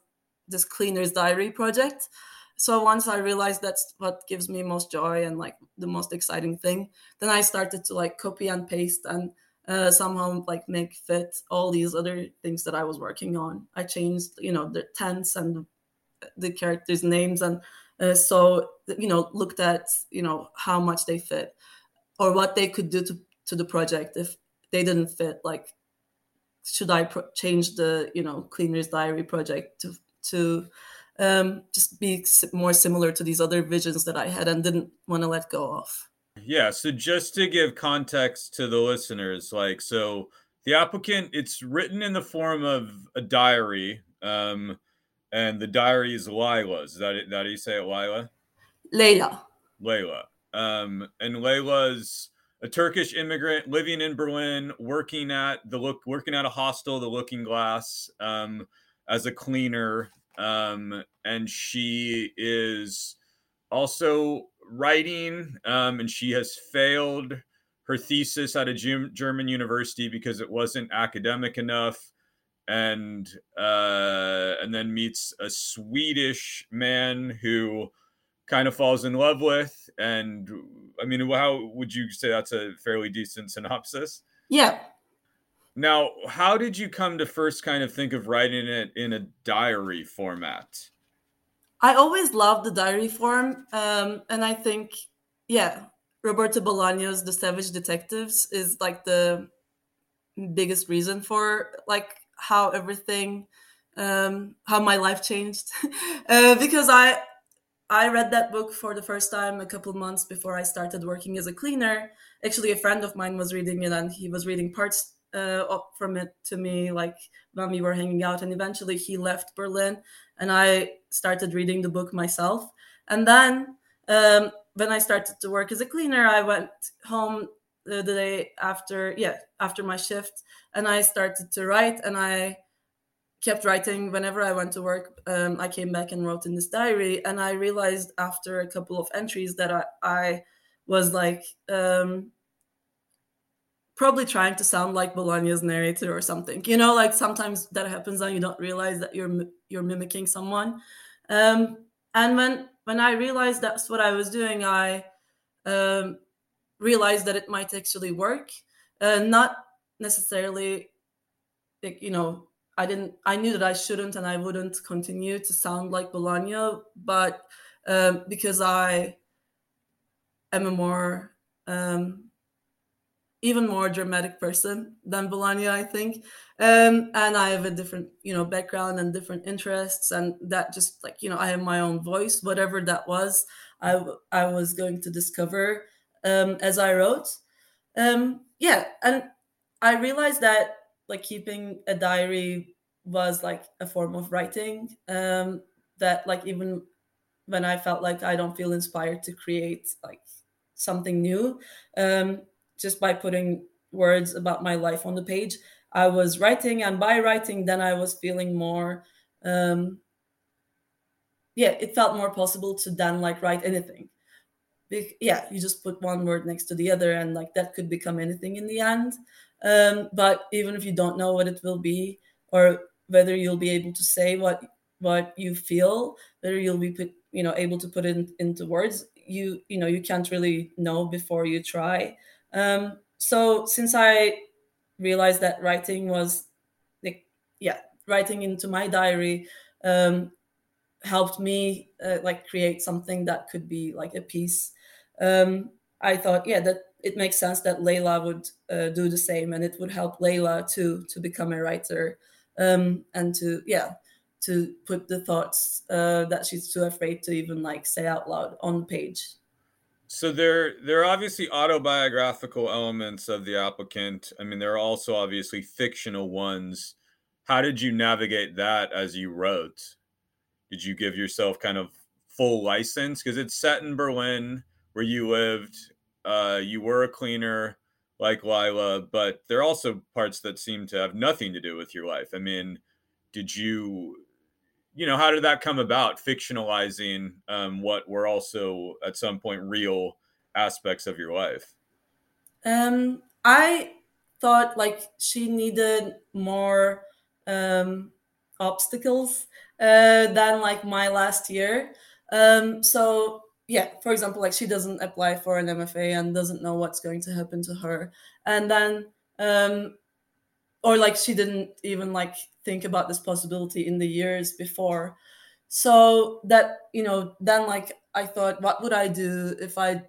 this cleaner's diary project. So once I realized that's what gives me most joy and like the most exciting thing, then I started to like copy and paste and uh, somehow like make fit all these other things that I was working on. I changed, you know, the tense and the characters' names and uh, so you know looked at you know how much they fit or what they could do to, to the project if they didn't fit like should i pro- change the you know cleaner's diary project to to um, just be more similar to these other visions that i had and didn't want to let go of yeah so just to give context to the listeners like so the applicant it's written in the form of a diary um, and the diary is Lila's. Is that it? That you say it, Lila? Layla. Layla. Um, and Layla's a Turkish immigrant living in Berlin, working at the look, working at a hostel, the Looking Glass, um, as a cleaner. Um, and she is also writing, um, and she has failed her thesis at a German university because it wasn't academic enough and uh, and then meets a Swedish man who kind of falls in love with. And I mean, how would you say that's a fairly decent synopsis? Yeah. Now, how did you come to first kind of think of writing it in a diary format? I always loved the diary form, um, and I think, yeah, Roberto Bolaño's The Savage Detectives is like the biggest reason for like how everything um, how my life changed uh, because I I read that book for the first time a couple months before I started working as a cleaner. Actually, a friend of mine was reading it, and he was reading parts uh, up from it to me, like when we were hanging out. And eventually, he left Berlin, and I started reading the book myself. And then, um, when I started to work as a cleaner, I went home the day after, yeah, after my shift, and I started to write, and I kept writing whenever I went to work. Um, I came back and wrote in this diary, and I realized after a couple of entries that I, I was like um, probably trying to sound like Bolaño's narrator or something. You know, like sometimes that happens and you don't realize that you're you're mimicking someone. Um, and when when I realized that's what I was doing, I um, realized that it might actually work. Uh, not necessarily, like, you know, I didn't. I knew that I shouldn't and I wouldn't continue to sound like Bolaño, but um, because I am a more um, even more dramatic person than Bolaño, I think. Um, and I have a different, you know, background and different interests, and that just like you know, I have my own voice. Whatever that was, I I was going to discover um, as I wrote. Um, yeah, and I realized that like keeping a diary was like a form of writing. Um, that like even when I felt like I don't feel inspired to create like something new, um, just by putting words about my life on the page. I was writing, and by writing, then I was feeling more. Um, yeah, it felt more possible to then like write anything. Be- yeah, you just put one word next to the other, and like that could become anything in the end. Um, but even if you don't know what it will be, or whether you'll be able to say what what you feel, whether you'll be put, you know able to put it in, into words, you you know you can't really know before you try. Um, so since I realized that writing was like, yeah, writing into my diary um, helped me uh, like create something that could be like a piece. Um, I thought, yeah, that it makes sense that Layla would uh, do the same, and it would help Layla to to become a writer um, and to yeah to put the thoughts uh, that she's too afraid to even like say out loud on page. So there there are obviously autobiographical elements of the applicant. I mean, there are also obviously fictional ones. How did you navigate that as you wrote? Did you give yourself kind of full license because it's set in Berlin where you lived? Uh, you were a cleaner like Lila, but there are also parts that seem to have nothing to do with your life. I mean, did you you know, how did that come about? Fictionalizing um, what were also at some point real aspects of your life. Um, I thought like she needed more um, obstacles uh, than like my last year. Um, so yeah, for example, like she doesn't apply for an MFA and doesn't know what's going to happen to her, and then um, or like she didn't even like think about this possibility in the years before. So that you know then like i thought what would i do if i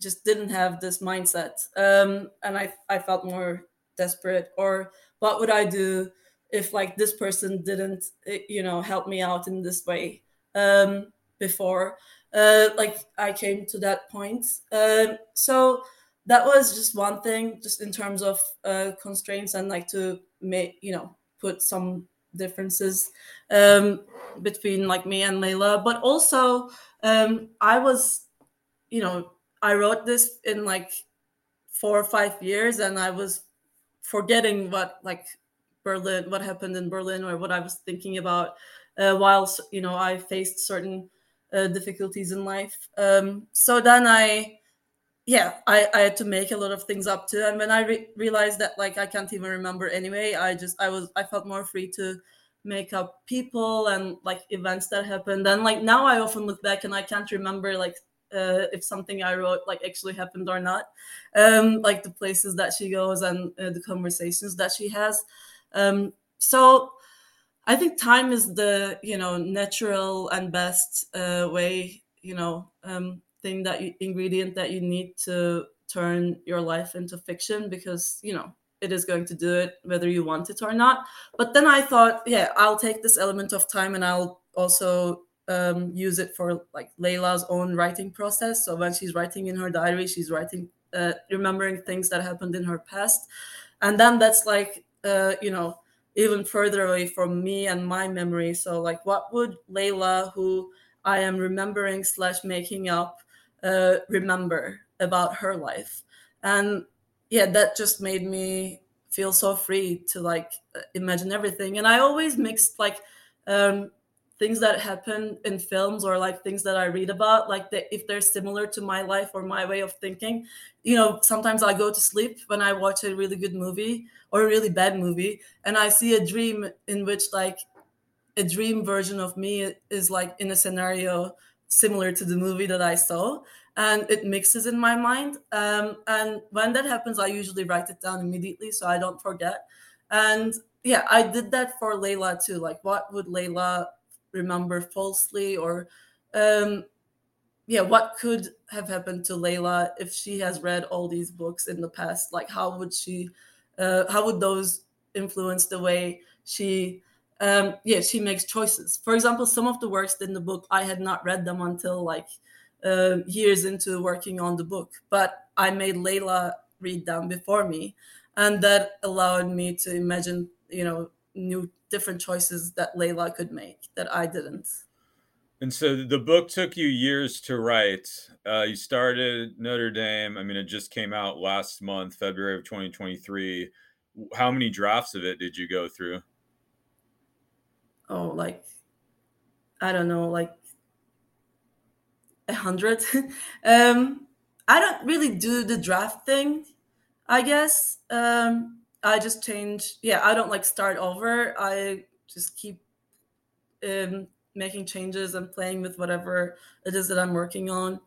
just didn't have this mindset? Um and i i felt more desperate. Or what would i do if like this person didn't eh, you know help me out in this way um before? Uh like i came to that point. Um so that was just one thing just in terms of uh constraints and like to make you know put some differences um, between like me and Layla. But also, um, I was, you know, I wrote this in like four or five years, and I was forgetting what like Berlin, what happened in Berlin, or what I was thinking about uh, while you know I faced certain uh, difficulties in life. Um, so then I yeah I, I had to make a lot of things up too. And when i re- realized that like i can't even remember anyway i just i was i felt more free to make up people and like events that happened. And like now i often look back and i can't remember like uh, if something i wrote like actually happened or not. Um like the places that she goes and uh, the conversations that she has. Um so i think time is the you know natural and best uh, way you know um thing that you, ingredient that you need to turn your life into fiction because you know it is going to do it whether you want it or not but then i thought yeah i'll take this element of time and i'll also um, use it for like Layla's own writing process. So when she's writing in her diary, she's writing, uh, remembering things that happened in her past, and then that's like, uh, you know, even further away from me and my memory. So like, what would Layla, who I am remembering slash making up, uh, remember about her life? And yeah, that just made me feel so free to like imagine everything. And I always mixed like um, things that happen in films or like things that I read about, like the, if they're similar to my life or my way of thinking. You know, sometimes I go to sleep when I watch a really good movie or a really bad movie, and I see a dream in which like a dream version of me is like in a scenario similar to the movie that I saw and it mixes in my mind. Um, and when that happens, I usually write it down immediately so I don't forget. And yeah, I did that for Layla too. Like, what would Layla remember falsely, or um, yeah, what could have happened to Layla if she has read all these books in the past? Like, how would she, uh, how would those influence the way she um, yeah, she makes choices. For example, some of the works in the book, I had not read them until like uh, years into working on the book, but I made Layla read them before me, and that allowed me to imagine, you know, new different choices that Layla could make that I didn't. And so the book took you years to write. Uh, you started Notre Dame. I mean, it just came out last month, February of 2023. How many drafts of it did you go through? Oh, like I don't know, like a hundred. um, I don't really do the draft thing. I guess um, I just change. Yeah, I don't like start over. I just keep um, making changes and playing with whatever it is that I'm working on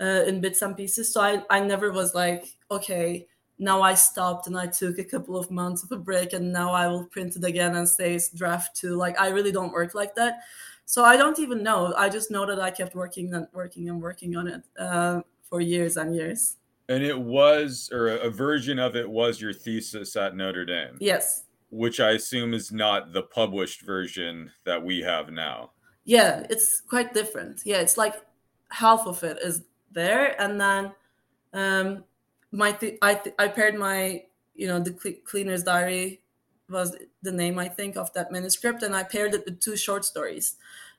uh, in bits and pieces. So I, I never was like, okay, now I stopped and I took a couple of months of a break and now I will print it again and say it's draft two. Like I really don't work like that. So I don't even know. I just know that I kept working and working and working on it uh, for years and years. And it was, or a version of it was your thesis at Notre Dame. Yes. Which I assume is not the published version that we have now. Yeah, it's quite different. Yeah, it's like half of it is there, and then um, my th- I th- I paired my you know the cl- cleaner's diary was the name I think of that manuscript, and I paired it with two short stories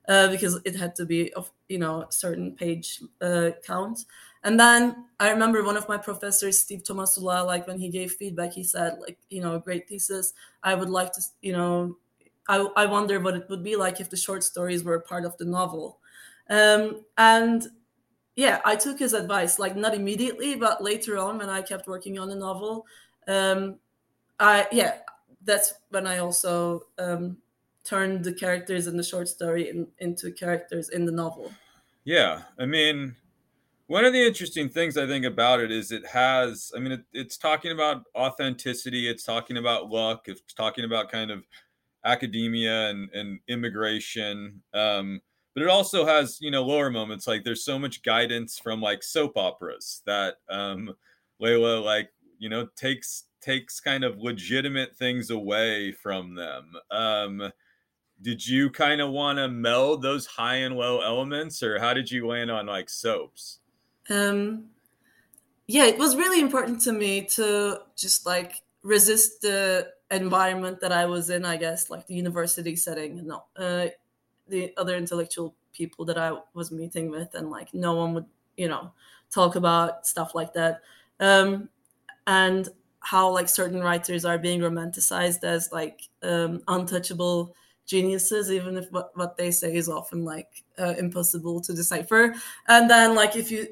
uh, because it had to be of you know certain page uh, count. And then I remember one of my professors, Steve Tomasula, like when he gave feedback, he said like you know great thesis. I would like to you know I I wonder what it would be like if the short stories were part of the novel. Um, and yeah, I took his advice, like not immediately, but later on when I kept working on the novel. Um, I yeah, that's when I also um, turned the characters in the short story in, into characters in the novel. Yeah, I mean, one of the interesting things I think about it is it has. I mean, it, it's talking about authenticity. It's talking about luck. It's talking about kind of academia and, and immigration. Um, but it also has you know lower moments like there's so much guidance from like soap operas that um layla like you know takes takes kind of legitimate things away from them. Um, did you kind of want to meld those high and low elements, or how did you land on like soaps? Um, yeah, it was really important to me to just like resist the environment that I was in. I guess like the university setting, no, uh, the other intellectual people that I was meeting with, and like no one would, you know, talk about stuff like that. Um, and how like certain writers are being romanticized as like um, untouchable geniuses even if what, what they say is often like uh, impossible to decipher and then like if you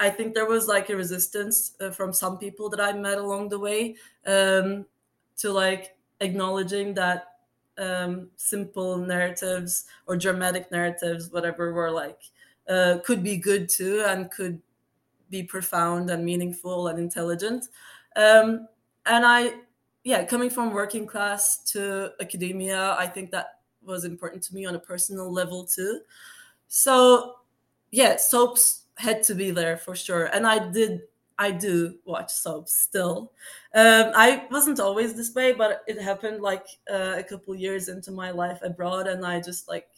i think there was like a resistance uh, from some people that i met along the way um, to like acknowledging that um, simple narratives or dramatic narratives whatever were like uh, could be good too and could be profound and meaningful and intelligent um, and I, yeah, coming from working class to academia, I think that was important to me on a personal level too. So, yeah, soaps had to be there for sure, and I did. I do watch soaps still. Um, I wasn't always this way, but it happened like uh, a couple years into my life abroad, and I just like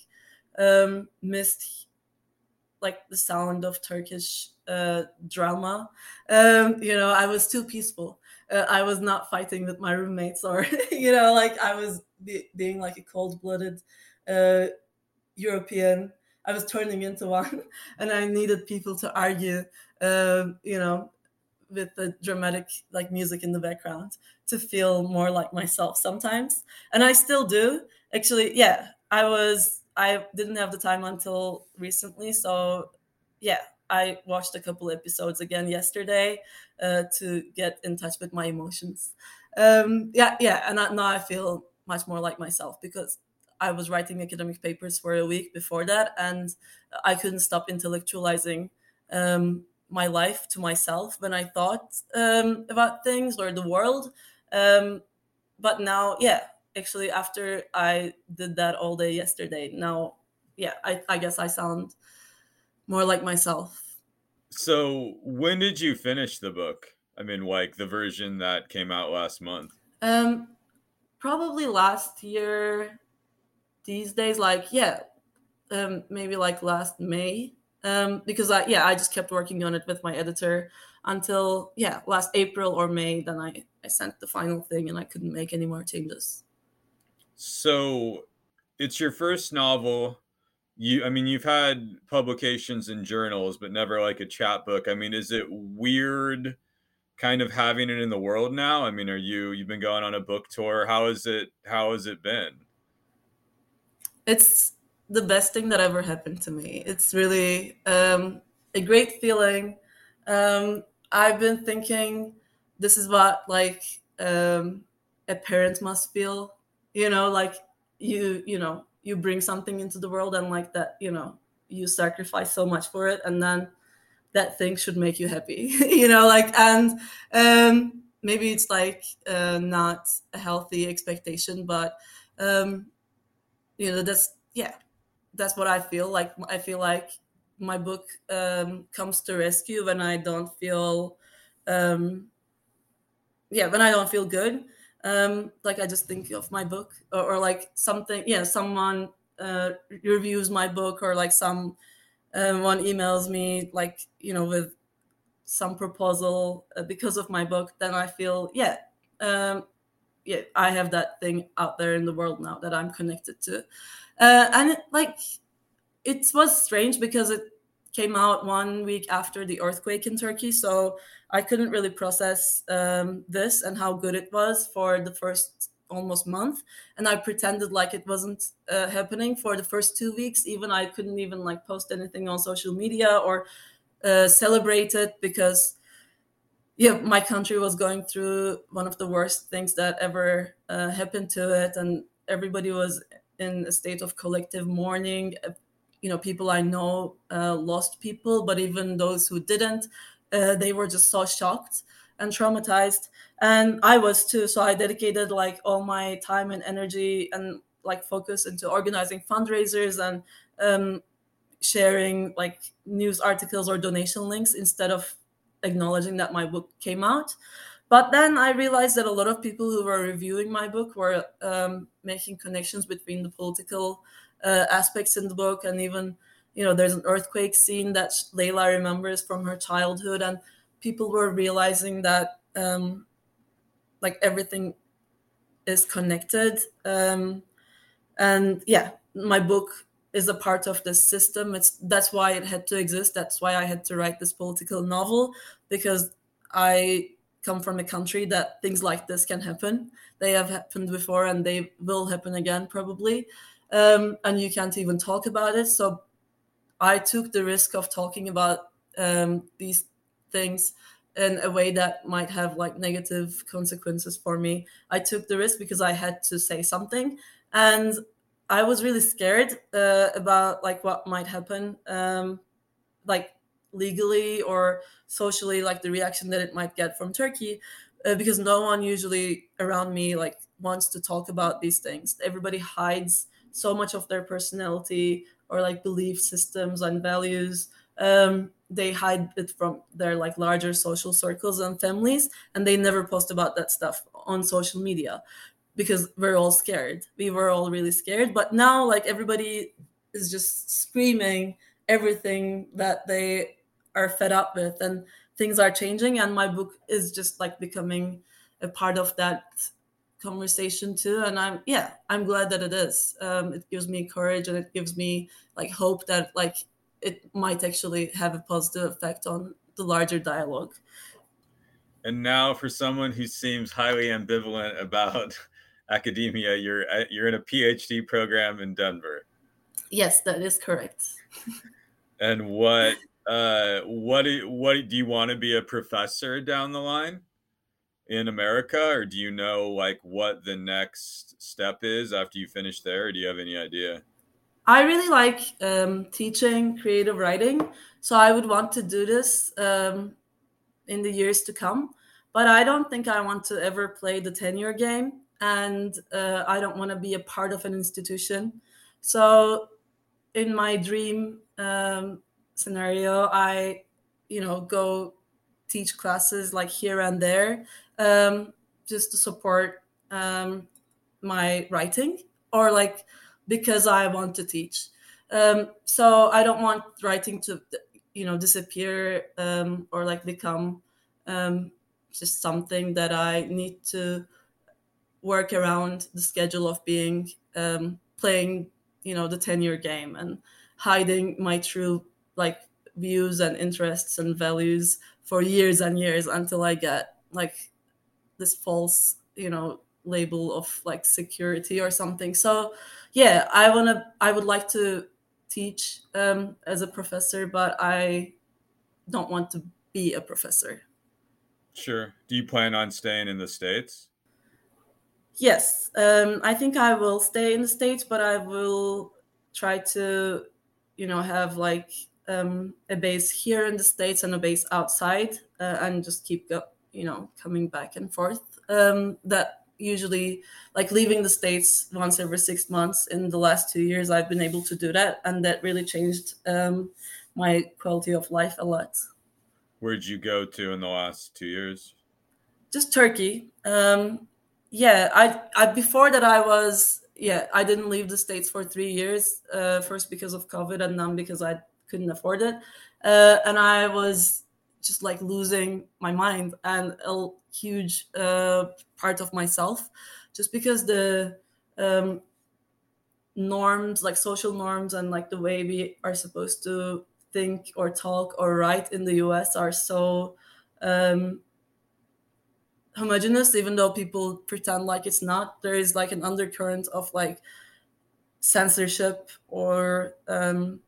um, missed like the sound of Turkish uh, drama. Um, you know, I was too peaceful. Uh, I was not fighting with my roommates, or you know, like I was be- being like a cold-blooded uh, European. I was turning into one, and I needed people to argue. Um, you know, with the dramatic like music in the background to feel more like myself sometimes, and I still do. Actually, yeah, I was I didn't have the time until recently, so yeah, I watched a couple episodes again yesterday uh, to get in touch with my emotions. Um, yeah, yeah, and now I feel much more like myself because I was writing academic papers for a week before that, and I couldn't stop intellectualizing um, my life to myself when I thought um, about things or the world. Um, but now, yeah, actually after I did that all day yesterday. Now, yeah, I, I guess I sound more like myself. So, when did you finish the book? I mean, like the version that came out last month. Um, probably last year. These days, like yeah, um, maybe like last May. Um, because I yeah, I just kept working on it with my editor until yeah, last April or May. Then I I sent the final thing, and I couldn't make any more changes. So it's your first novel. You, I mean, you've had publications in journals, but never like a chapbook. I mean, is it weird kind of having it in the world now? I mean, are you, you've been going on a book tour. How is it, how has it been? It's the best thing that ever happened to me. It's really um, a great feeling. Um, I've been thinking this is what like um, a parent must feel you know like you you know you bring something into the world and like that you know you sacrifice so much for it and then that thing should make you happy you know like and um maybe it's like uh, not a healthy expectation but um you know that's yeah that's what i feel like. I feel like my book um comes to rescue when i don't feel um yeah when i don't feel good. Um, like I just think of my book or, or like something, yeah, someone uh, reviews my book or like some um, one emails me like you know with some proposal uh, because of my book, then I feel yeah, um, yeah, I have that thing out there in the world now that I'm connected to, uh, and it, like it was strange because it came out one week after the earthquake in Turkey, so I couldn't really process um, this and how good it was for the first almost month. And i pretended like it wasn't uh, happening for the first two weeks. Even i couldn't even like post anything on social media or uh, celebrate it because yeah my country was going through one of the worst things that ever uh, happened to it. And everybody was in a state of collective mourning you know people i know uh, lost people but even those who didn't uh, they were just so shocked and traumatized. And i was too so i dedicated like all my time and energy and like focus into organizing fundraisers and um, sharing like news articles or donation links instead of acknowledging that my book came out but then i realized that a lot of people who were reviewing my book were um, making connections between the political uh, aspects in the book and even you know there's an earthquake scene that Layla remembers from her childhood and people were realizing that um, like everything is connected um, and yeah my book is a part of this system. It's that's why it had to exist. That's why i had to write this political novel because i come from a country that things like this can happen. They have happened before and they will happen again probably. Um, and you can't even talk about it. So I took the risk of talking about um, these things in a way that might have like negative consequences for me. I took the risk because I had to say something, and I was really scared uh, about like what might happen, um, like legally or socially, like the reaction that it might get from Turkey, uh, because no one usually around me like wants to talk about these things. Everybody hides so much of their personality or like belief systems and values um, they hide it from their like larger social circles and families and they never post about that stuff on social media because we're all scared we were all really scared but now like everybody is just screaming everything that they are fed up with and things are changing and my book is just like becoming a part of that conversation too and i'm yeah i'm glad that it is. Um, it gives me courage and it gives me like hope that like it might actually have a positive effect on the larger dialogue. And now for someone who seems highly ambivalent about academia you're uh, you're in a phd program in denver. Yes that is correct. And what uh what do, what do you want to be a professor down the line in America, or do you know like what the next step is after you finish there? Or do you have any idea? I really like um, teaching creative writing, so I would want to do this um, in the years to come. But I don't think I want to ever play the tenure game, and uh, I don't want to be a part of an institution. So, in my dream um, scenario, I, you know, go teach classes like here and there um, just to support um, my writing or like because I want to teach. Um, so I don't want writing to, you know, disappear um, or like become um, just something that I need to work around the schedule of being um, playing, you know, the tenure game and hiding my true like views and interests and values for years and years until I get like this false you know label of like security or something. So yeah i want to i would like to teach um, as a professor but i don't want to be a professor. Sure. Do you plan on staying in the states? Yes. Um, i think i will stay in the states but i will try to you know have like um, a base here in the states and a base outside uh, and just keep go- you know coming back and forth. Um, that usually like leaving the states once every six months in the last two years i've been able to do that and that really changed um, my quality of life a lot. Where'd you go to in the last two years? Just turkey. Um, yeah I, I before that i was yeah i didn't leave the states for three years uh, first because of covid and then because i couldn't afford it. Uh, and i was just like losing my mind and a huge uh, part of myself just because the um, norms like social norms and like the way we are supposed to think or talk or write in the us are so um, homogenous even though people pretend like it's not. There is like an undercurrent of like censorship or um,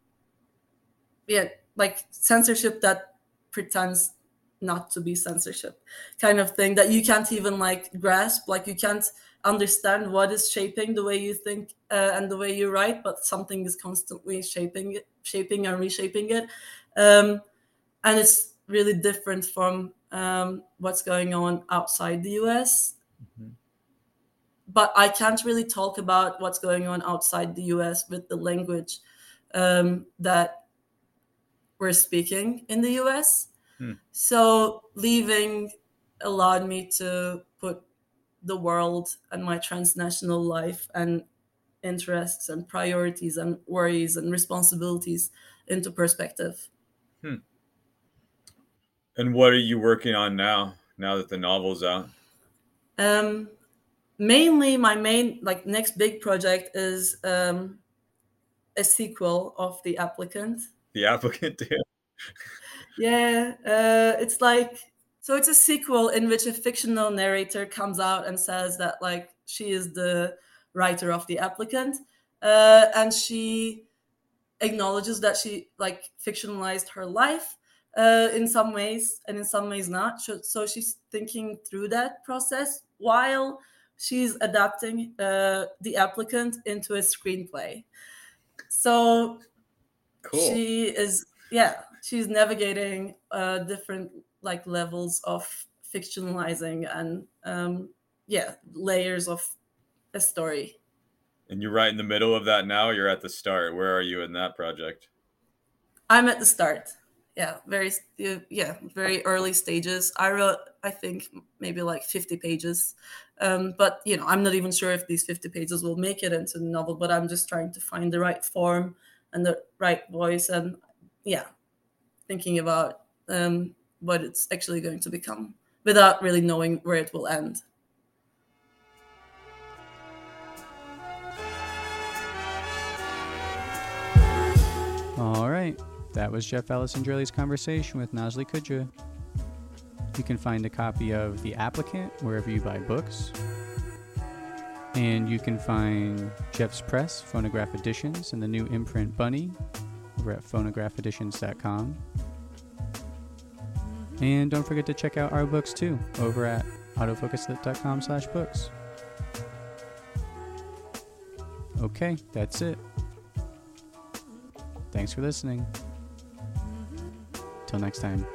yeah like censorship that pretends not to be censorship kind of thing that you can't even like grasp like you can't understand what is shaping the way you think uh, and the way you write but something is constantly shaping it shaping and reshaping it um, and it's really different from um, what's going on outside the us mm-hmm. but i can't really talk about what's going on outside the us with the language um, that we're speaking in the US. Hmm. So leaving allowed me to put the world and my transnational life and interests and priorities and worries and responsibilities into perspective. Hmm. And what are you working on now? Now that the novel's out. Um, mainly, my main like next big project is um, a sequel of the applicant the applicant to yeah uh, it's like so it's a sequel in which a fictional narrator comes out and says that like she is the writer of the applicant uh, and she acknowledges that she like fictionalized her life uh, in some ways and in some ways not. So, so she's thinking through that process while she's adapting uh, the applicant into a screenplay. So cool. she is yeah she's navigating uh, different like levels of fictionalizing and um, yeah layers of a story. And you're right in the middle of that now? You're at the start. Where are you in that project? I'm at the start. Yeah very yeah very early stages. I wrote i think maybe like 50 pages. Um, but you know i'm not even sure if these 50 pages will make it into the novel but i'm just trying to find the right form and the right voice and yeah thinking about um, what it's actually going to become without really knowing where it will end All right, that was Jeff Alessandrelli's conversation with Nazli Koca. You can find a copy of The Applicant wherever you buy books. And you can find Jeff's Press, Fonograf Editions, and the new imprint Bunny over at fonografeditions.com. And don't forget to check out our books too over at autofocuslit.com slash books. Okay, that's it. Thanks for listening. Till next time.